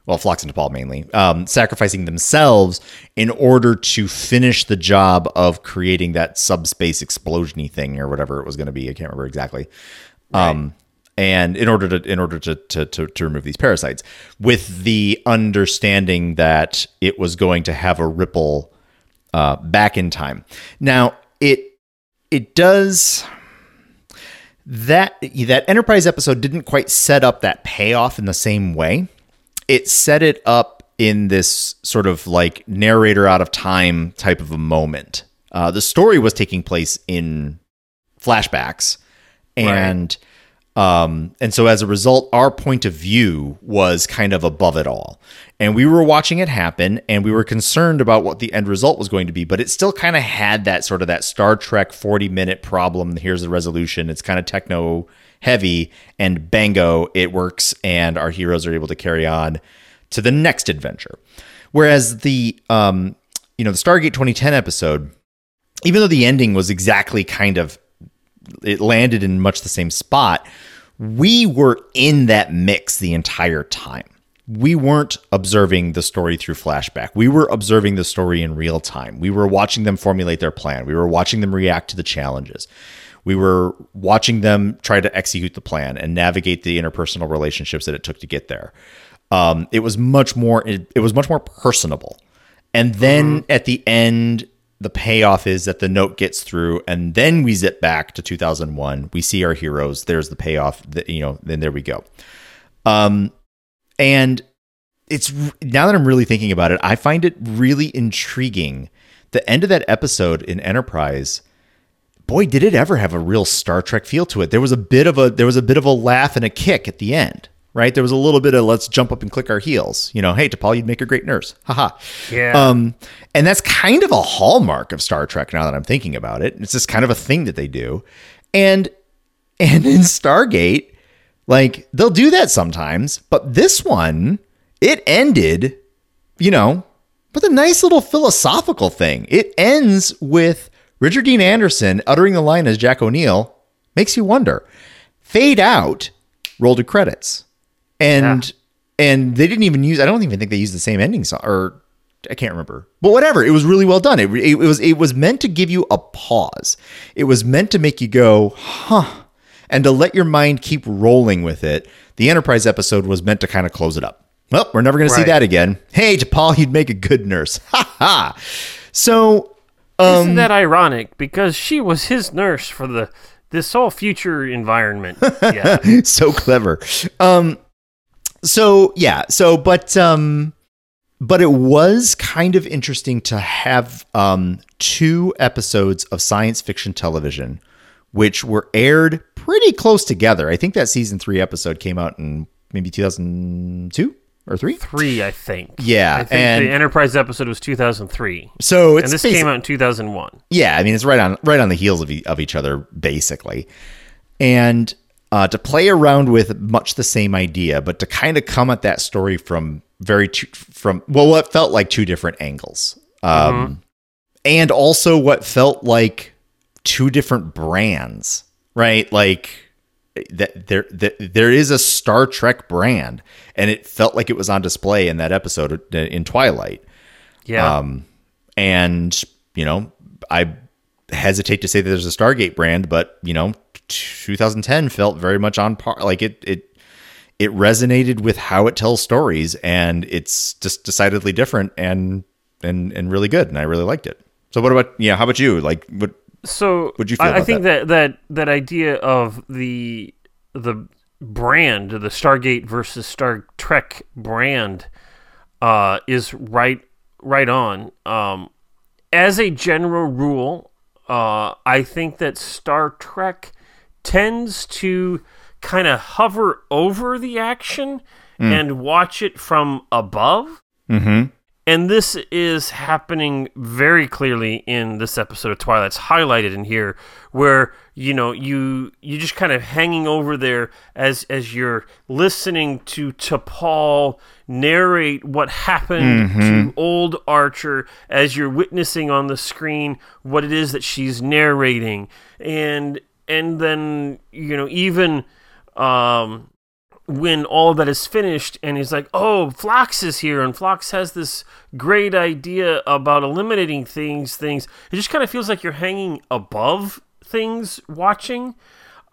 S1: well, Phlox and T'Pol mainly, um, sacrificing themselves in order to finish the job of creating that subspace explosiony thing or whatever it was going to be. I can't remember exactly. Um, and in order to in order to, to to to remove these parasites, with the understanding that it was going to have a ripple uh, back in time. Now it it does that that Enterprise episode didn't quite set up that payoff in the same way. It set it up in this sort of like narrator out of time type of a moment. Uh, the story was taking place in flashbacks, and. Um, and so as a result, our point of view was kind of above it all, and we were watching it happen, and we were concerned about what the end result was going to be, but it still kind of had that sort of that Star Trek forty minute problem. Here's the resolution. It's kind of techno heavy, and bango, it works, and our heroes are able to carry on to the next adventure. Whereas the um, you know the Stargate 2010 episode, even though the ending was exactly kind of it landed in much the same spot, we were in that mix the entire time. We weren't observing the story through flashback. We were observing the story in real time. We were watching them formulate their plan. We were watching them react to the challenges. We were watching them try to execute the plan and navigate the interpersonal relationships that it took to get there. Um, it was much more it, it was much more personable. And then mm-hmm. at the end, the payoff is that the note gets through, and then we zip back to 2001. We see our heroes. There's the payoff. That, you know, then there we go. Um, and it's now that I'm really thinking about it, I find it really intriguing. The end of that episode in Enterprise, boy, did it ever have a real Star Trek feel to it. There was a bit of a there was a bit of a laugh and a kick at the end right? There was a little bit of let's jump up and click our heels. You know, hey, T'Pol, you'd make a great nurse. Haha.
S2: Yeah.
S1: Um, and that's kind of a hallmark of Star Trek now that I'm thinking about it. It's just kind of a thing that they do. And and in Stargate, like they'll do that sometimes, but this one, it ended, you know, with a nice little philosophical thing. It ends with Richard Dean Anderson uttering the line as Jack O'Neill, makes you wonder. Fade out, roll to credits and yeah. and they didn't even use. I don't even think they used the same ending song, or I can't remember. But whatever, it was really well done. It, it, it was it was meant to give you a pause. It was meant to make you go, huh, and to let your mind keep rolling with it. The Enterprise episode was meant to kind of close it up. Well, we're never going right. to see that again. Hey, T'Pol, you'd make a good nurse. Ha ha. So, um,
S2: isn't that ironic? Because she was his nurse for the this whole future environment. Yeah,
S1: so clever. Um, so yeah, so but um but it was kind of interesting to have um two episodes of science fiction television which were aired pretty close together. I think that season 3 episode came out in maybe 2002 or 3?
S2: 3, I think.
S1: Yeah,
S2: I think and the Enterprise episode was 2003.
S1: So
S2: and this came out in 2001.
S1: Yeah, I mean it's right on right on the heels of, of each other basically. And uh, to play around with much the same idea, but to kind of come at that story from very two, from well, what felt like two different angles, um, mm-hmm. and also what felt like two different brands, right? Like that there that there is a Star Trek brand, and it felt like it was on display in that episode in Twilight.
S2: Yeah, um,
S1: and you know, I hesitate to say that there's a Stargate brand, but you know, 2010 felt very much on par. Like it, it, it resonated with how it tells stories, and it's just decidedly different and and and really good, and I really liked it. So, what about yeah? How about you? Like, what?
S2: So,
S1: would you feel?
S2: I, I think
S1: that?
S2: that that that idea of the the brand, the Stargate versus Star Trek brand, uh, is right right on. Um, as a general rule, uh, I think that Star Trek tends to kind of hover over the action mm. and watch it from above.
S1: Mm-hmm.
S2: And this is happening very clearly in this episode of Twilight. It's highlighted in here, where you know you you just kind of hanging over there as as you're listening to T'Pol narrate what happened mm-hmm. to old Archer, as you're witnessing on the screen what it is that she's narrating, and and then you know even um, when all that is finished and he's like oh Phlox is here and Phlox has this great idea about eliminating things things it just kind of feels like you're hanging above things watching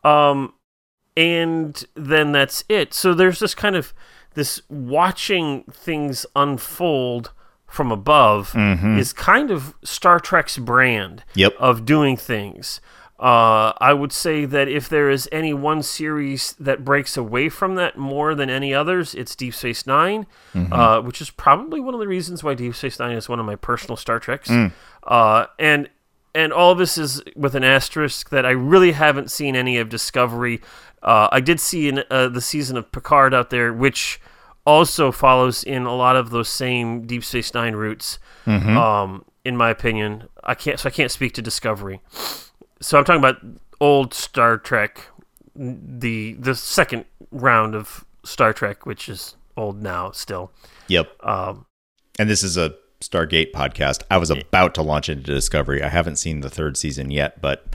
S2: um, and then that's it. So there's this kind of this watching things unfold from above is kind of Star Trek's brand
S1: Yep.
S2: of doing things. Uh, I would say that if there is any one series that breaks away from that more than any others, it's Deep Space 9 uh, which is probably one of the reasons why Deep Space Nine is one of my personal Star Treks. Uh, and and all this is with an asterisk that I really haven't seen any of Discovery. Uh, I did see in, uh, the season of Picard out there, which also follows in a lot of those same Deep Space Nine routes. Um, in my opinion, I can't so I can't speak to Discovery. So I'm talking about old Star Trek, the the second round of Star Trek, which is old now still.
S1: Yep.
S2: Um,
S1: And this is a Stargate podcast. I was about to launch into Discovery. I haven't seen the third season yet, but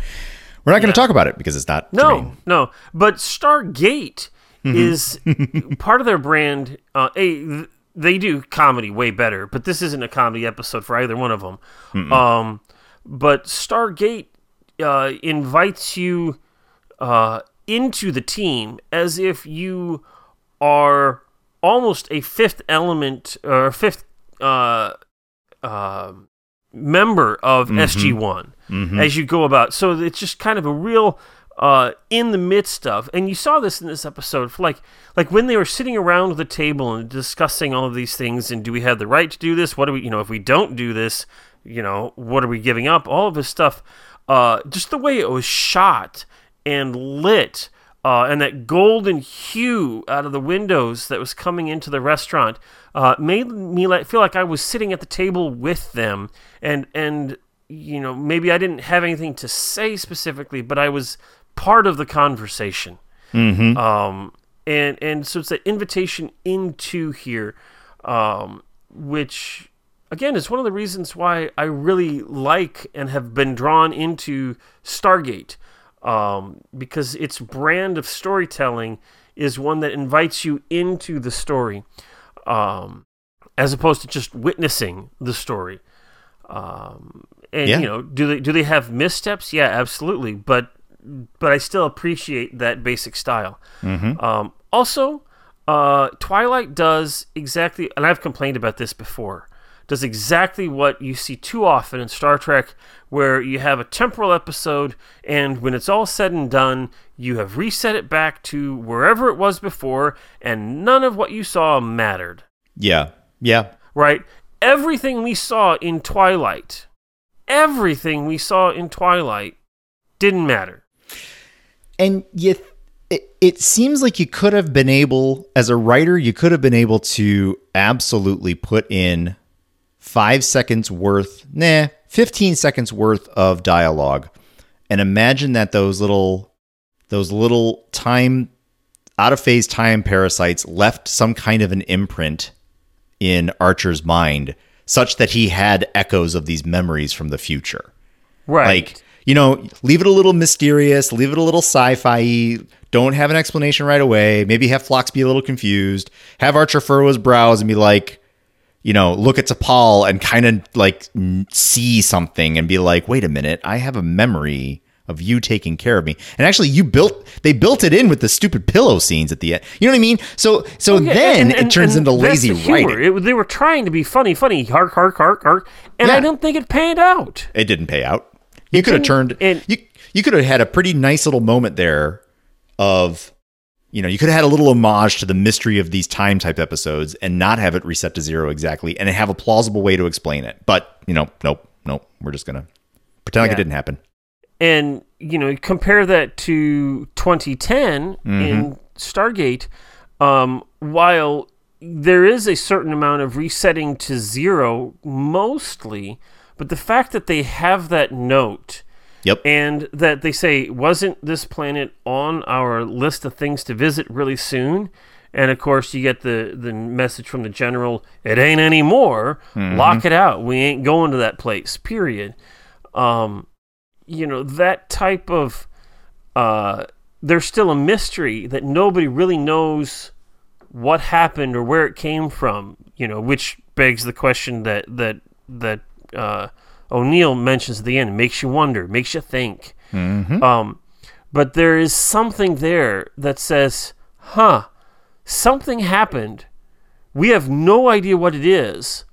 S1: we're not going to talk about it because it's not
S2: No,
S1: germane.
S2: no. But Stargate is part of their brand. Uh, a, they do comedy way better, but this isn't a comedy episode for either one of them. Um, but Stargate uh, invites you uh, into the team as if you are almost a fifth element or fifth uh, uh, member of SG One as you go about. So it's just kind of a real uh, in the midst of, and you saw this in this episode, like like when they were sitting around the table and discussing all of these things, and do we have the right to do this? What do we, you know, if we don't do this, you know, what are we giving up? All of this stuff. Uh, just the way it was shot and lit. Uh, and that golden hue out of the windows that was coming into the restaurant uh, made me like, feel like I was sitting at the table with them, and and you know maybe I didn't have anything to say specifically, but I was part of the conversation.
S1: Mm-hmm.
S2: Um, and and so it's that invitation into here, um, which again it's one of the reasons why I really like and have been drawn into Stargate, um, because its brand of storytelling is one that invites you into the story, um, as opposed to just witnessing the story. Um, and
S1: Yeah.
S2: you know, do they do they have missteps? Yeah, absolutely. But but I still appreciate that basic style. Um, also, uh, Twilight does exactly, and I've complained about this before, does exactly what you see too often in Star Trek, where you have a temporal episode, and when it's all said and done, you have reset it back to wherever it was before, and none of what you saw mattered
S1: Yeah. Yeah.
S2: right? Everything we saw in Twilight, everything we saw in Twilight didn't matter.
S1: and you it, it seems like you could have been able as a writer you could have been able to absolutely put in five seconds worth nah 15 seconds worth of dialogue and imagine that those little those little time out of phase time parasites left some kind of an imprint in archer's mind such that he had echoes of these memories from the future
S2: Right.
S1: like, you know, leave it a little mysterious, leave it a little sci-fi. Don't have an explanation right away. Maybe have Phlox be a little confused. Have Archer furrow his brows and be like, you know, look at T'Pol and kind of like see something and be like, wait a minute, I have a memory of you taking care of me. And actually, you built they built it in with the stupid pillow scenes at the end. You know what I mean? So so
S2: Yeah,
S1: then
S2: and-
S1: it turns into lazy
S2: the
S1: writing.
S2: It- they were trying to be funny, funny, hark, hark, hark, hark, and I don't think it panned out.
S1: It didn't pay out. You could have turned
S2: and-
S1: you you could have had a pretty nice little moment there of you know, you could have had a little homage to the mystery of these time type episodes and not have it reset to zero exactly and have a plausible way to explain it. But, you know, nope, nope. We're just gonna pretend like it didn't happen.
S2: And you know, compare that to 2010 in Stargate. Um, while there is a certain amount of resetting to zero, mostly, but the fact that they have that note
S1: Yep.
S2: and that they say wasn't this planet on our list of things to visit really soon? And of course you get the the message from the general it ain't anymore. Lock it out. We ain't going to that place period. Um you know that type of uh there's still a mystery that nobody really knows what happened or where it came from you know which begs the question that that that uh O'Neill mentions at the end makes you wonder makes you think um but there is something there that says, huh, something happened. We have no idea what it is,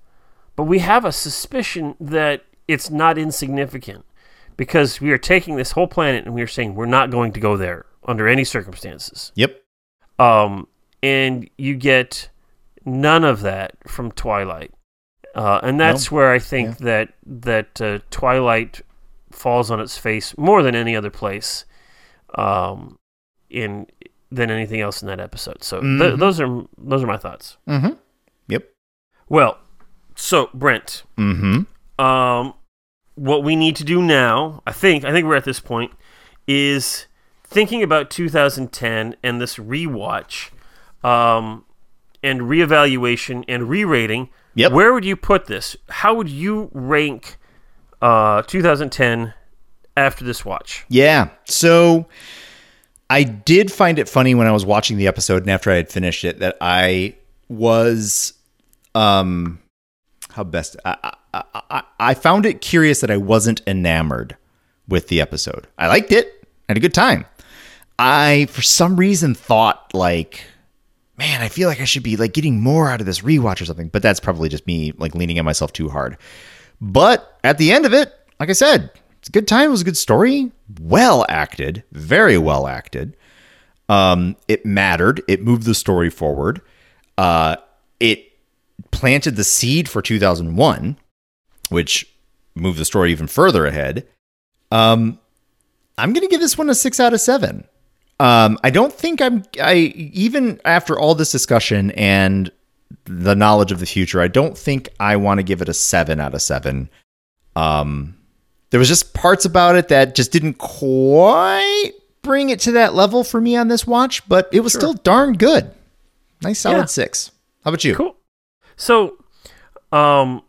S2: but we have a suspicion that it's not insignificant because we are taking this whole planet and we are saying we're not going to go there under any circumstances.
S1: Yep.
S2: Um, and you get none of that from Twilight. Uh, and that's where I think
S1: Yeah.
S2: that that uh, Twilight falls on its face more than any other place, um, in than anything else in that episode. So th-
S1: Mhm.
S2: those are those are my thoughts.
S1: Mm-hmm. Yep.
S2: Well, so Brent,
S1: Mm-hmm.
S2: um, what we need to do now, I think, I think we're at this point, is thinking about 2010 and this rewatch, um, and reevaluation and re-rating.
S1: Yep.
S2: Where would you put this? How would you rank uh, 2010 after this watch?
S1: Yeah. So I did find it funny when I was watching the episode and after I had finished it that I was um how best I I, I, I found it curious that I wasn't enamored with the episode. I liked it. I Had a good time. I for some reason thought like man, I feel like I should be like getting more out of this rewatch or something, but that's probably just me like leaning on myself too hard. But at the end of it, like I said, it's a good time. It was a good story. Well acted, very well acted. Um, it mattered. It moved the story forward. Uh, it planted the seed for 2001, which moved the story even further ahead. Um, I'm gonna give this one a six out of seven. Um, I don't think I'm. I even after all this discussion and the knowledge of the future, I don't think I want to give it a seven out of seven. Um, there was just parts about it that just didn't quite bring it to that level for me on this watch, but it was still darn good. Nice solid
S2: Yeah.
S1: six. How about you?
S2: Cool. So, um,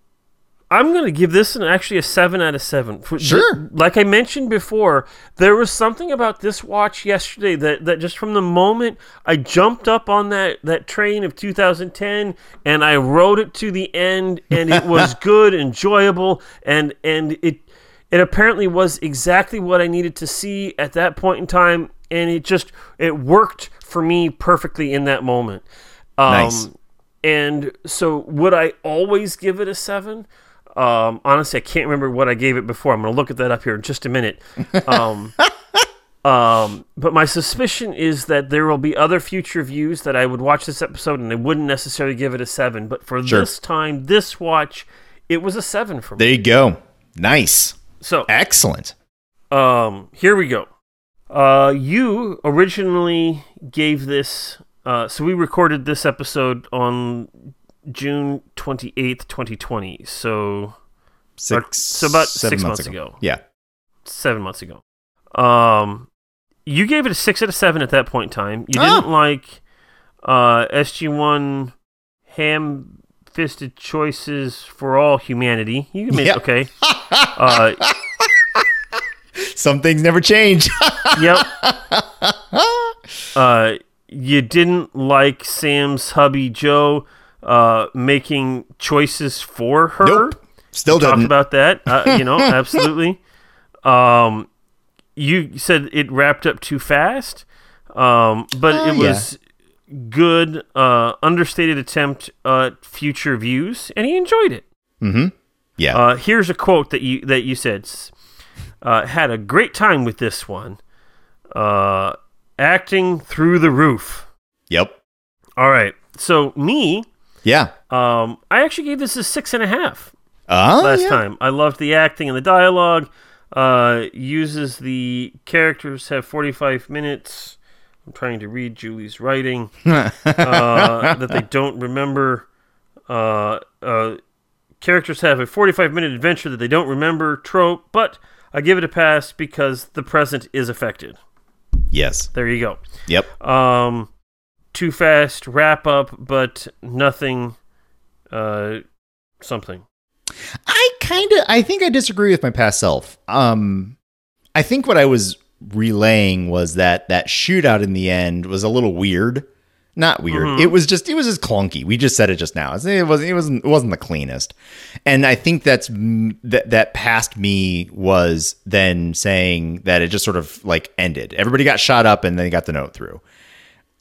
S2: I'm going to give this an actually a seven out of seven. For-
S1: Sure.
S2: like I mentioned before, there was something about this watch yesterday that, that just from the moment I jumped up on that, that train of 2010 and I rode it to the end, and it was good, enjoyable, and and it it apparently was exactly what I needed to see at that point in time, and it just it worked for me perfectly in that moment. Um,
S1: Nice.
S2: And so, would I always give it a seven? Um, honestly, I can't remember what I gave it before. I'm going to look at that up here in just a minute. Um, um, but my suspicion is that there will be other future views that I would watch this episode and I wouldn't necessarily give it a seven. But for
S1: Sure.
S2: this time, this watch, it was a seven for me.
S1: There you go. Nice.
S2: So,
S1: Excellent.
S2: um, here we go. Uh, you originally gave this. Uh, so we recorded this episode on June twenty eighth, twenty twenty. So
S1: Six.
S2: so about six months ago.
S1: Yeah.
S2: seven months ago. Um, you gave it a six out of seven at that point in time. You
S1: Oh.
S2: didn't like uh, SG one ham fisted choices for all humanity. You made
S1: Yep.
S2: okay. Uh,
S1: Some things never change.
S2: yep. Uh, you didn't like Sam's hubby Joe uh, making choices for her.
S1: nope. Still
S2: Talked
S1: didn't.
S2: about that. Uh, you know, absolutely. Um, you said it wrapped up too fast, um, but
S1: Uh,
S2: it
S1: yeah.
S2: was good, uh, understated attempt at future views, and he enjoyed it.
S1: mm-hmm. Yeah.
S2: Uh, here's a quote that you that you said. S- Uh, had a great time with this one. Uh, acting through the roof.
S1: yep.
S2: All right. So me,
S1: Yeah.
S2: um, I actually gave this a six and a half
S1: Uh,
S2: last
S1: yeah.
S2: time. I loved the acting and the dialogue. Uh, uses the characters have 45 minutes. I'm trying to read Julie's writing uh, that they don't remember. Uh, uh, characters have a 45 minute adventure that they don't remember trope, but I give it a pass because the present is affected.
S1: yes.
S2: There you go.
S1: Yep.
S2: Um, too fast wrap up, but nothing. Uh, something.
S1: I kind of I think I disagree with my past self. Um I think what I was relaying was that that shootout in the end was a little weird not weird. It was just it was just clunky. We just said it just now. It wasn't it wasn't it wasn't the cleanest. And I think that's that that past me was then saying that it just sort of like ended. Everybody got shot up and they got the note through.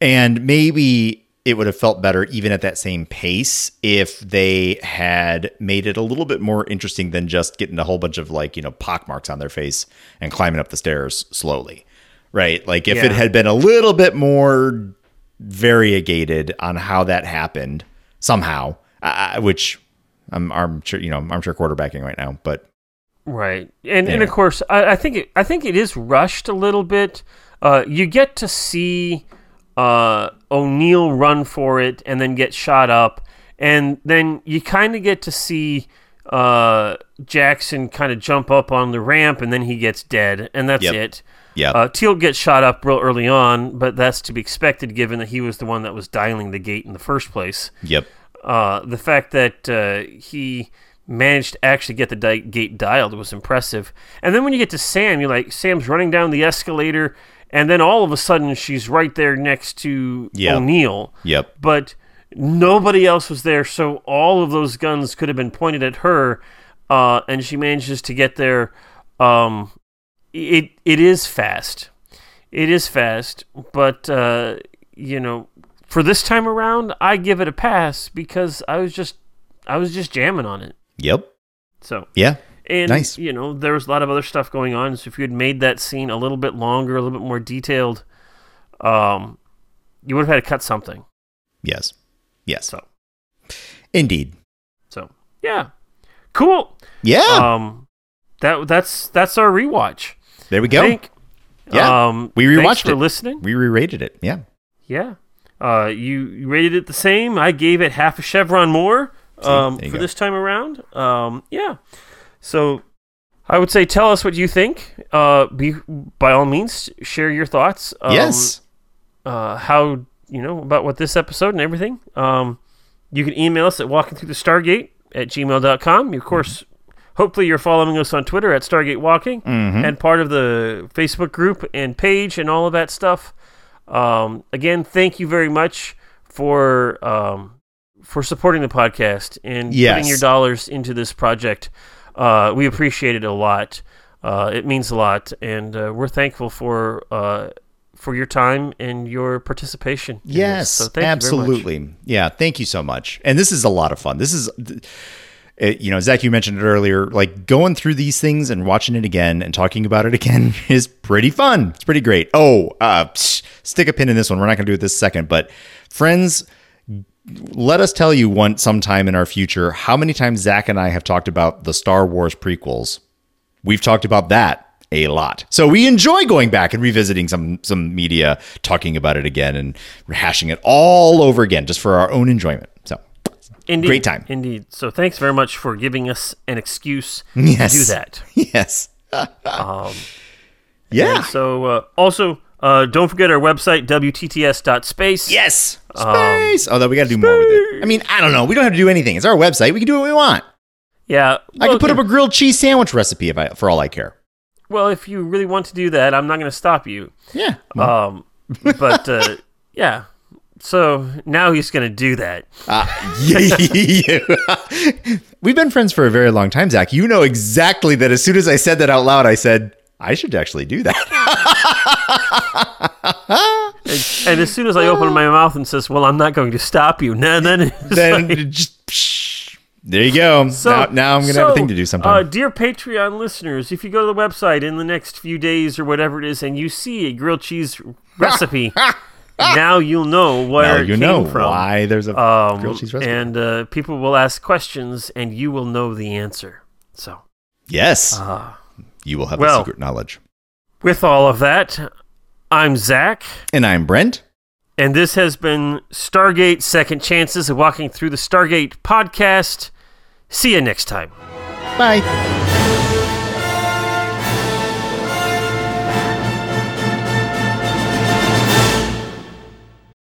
S1: And maybe it would have felt better even at that same pace if they had made it a little bit more interesting than just getting a whole bunch of like, you know, pock marks on their face and climbing up the stairs slowly. Right? Like if it had been a little bit more variegated on how that happened somehow, uh, which I'm armchair, you know, armchair quarterbacking right now, but
S2: Right, and and of course, I, I think it, I think it is rushed a little bit. Uh, you get to see uh, O'Neill run for it and then get shot up, and then you kind of get to see uh, Jackson kind of jump up on the ramp, and then he gets dead, and that's
S1: Yep.
S2: it.
S1: yeah,
S2: Uh, Teal gets shot up real early on, but that's to be expected given that he was the one that was dialing the gate in the first place
S1: yep,
S2: uh, the fact that uh, he managed to actually get the di- gate dialed was impressive. And then when you get to Sam, you're like, Sam's running down the escalator, and then all of a sudden she's right there next to
S1: Yeah.
S2: O'Neill.
S1: yep,
S2: But nobody else was there, so all of those guns could have been pointed at her, uh, and she manages to get there. Um, it it is fast, it is fast, but uh, you know, for this time around, I give it a pass because I was just I was just jamming on it.
S1: yep,
S2: So
S1: yeah,
S2: and
S1: Nice.
S2: you know, there was a lot of other stuff going on. So if you had made that scene a little bit longer, a little bit more detailed, um, you would have had to cut something.
S1: yes, yes,
S2: So
S1: indeed,
S2: So yeah, cool.
S1: yeah.
S2: Um, that that's that's our rewatch.
S1: there we go.
S2: Thank,
S1: Yeah,
S2: um,
S1: we rewatched
S2: for
S1: it.
S2: listening.
S1: we re-rated it. Yeah.
S2: Yeah, uh, you, you rated it the same. I gave it half a chevron more um, for
S1: go.
S2: this time around. Um, yeah, so I would say tell us what you think. Uh, be by all means share your thoughts. Um,
S1: yes.
S2: uh, how you know about what this episode and everything. Um, you can email us at walking through the Stargate at gmail.com. Of course, hopefully you're following us on Twitter at Stargate Walking and part of the Facebook group and page and all of that stuff. Um, again, thank you very much for um, for supporting the podcast and
S1: Yes.
S2: putting your dollars into this project. Uh, we appreciate it a lot. Uh, it means a lot, and uh, we're thankful for uh, for your time and your participation.
S1: Yes,
S2: So thank you very much.
S1: absolutely. Yeah, thank you so much. And this is a lot of fun. This is, uh, you know, Zach, you mentioned it earlier. Like going through these things and watching it again and talking about it again is pretty fun. It's pretty great. Oh, uh, psh, stick a pin in this one. We're not going to do it this second, but friends. Let us tell you one sometime in our future how many times Zach and I have talked about the Star Wars prequels. We've talked about that a lot. So we enjoy going back and revisiting some some media, talking about it again and rehashing it all over again just for our own enjoyment. So
S2: Indeed,
S1: Great time.
S2: Indeed. So thanks very much for giving us an excuse
S1: Yes.
S2: to do that.
S1: yes.
S2: Um,
S1: yeah.
S2: So uh, also uh, don't forget our website wtts.space.
S1: Yes. Space. Although we got to do more with it. I mean, I don't know. We don't have to do anything. It's our website. We can do what we want.
S2: Yeah.
S1: I
S2: well,
S1: could put up a grilled cheese sandwich recipe if I, for all I care.
S2: Well, if you really want to do that, I'm not going to stop you.
S1: Yeah.
S2: Um, but uh, yeah. So now he's going to do that.
S1: Uh, yeah. We've been friends for a very long time, Zach. You know exactly that as soon as I said that out loud, I said, I should actually do that.
S2: And, and as soon as I open my mouth and says, "Well, I'm not going to stop you," then then, it's
S1: then
S2: like-
S1: just, there you go. now, now I'm going to have a thing to do
S2: Uh, dear Patreon listeners, if you go to the website in the next few days or whatever it is, and you see a grilled cheese recipe, now you'll know where
S1: now you know
S2: from.
S1: why there's a
S2: Um,
S1: grilled cheese recipe.
S2: and uh, people will ask questions, and you will know the answer. So,
S1: yes,
S2: uh,
S1: you will have
S2: well-
S1: secret knowledge.
S2: with all of that, I'm Zach.
S1: And I'm Brent.
S2: And this has been Stargate Second Chances of Walking Through the Stargate podcast. See you next time.
S1: Bye.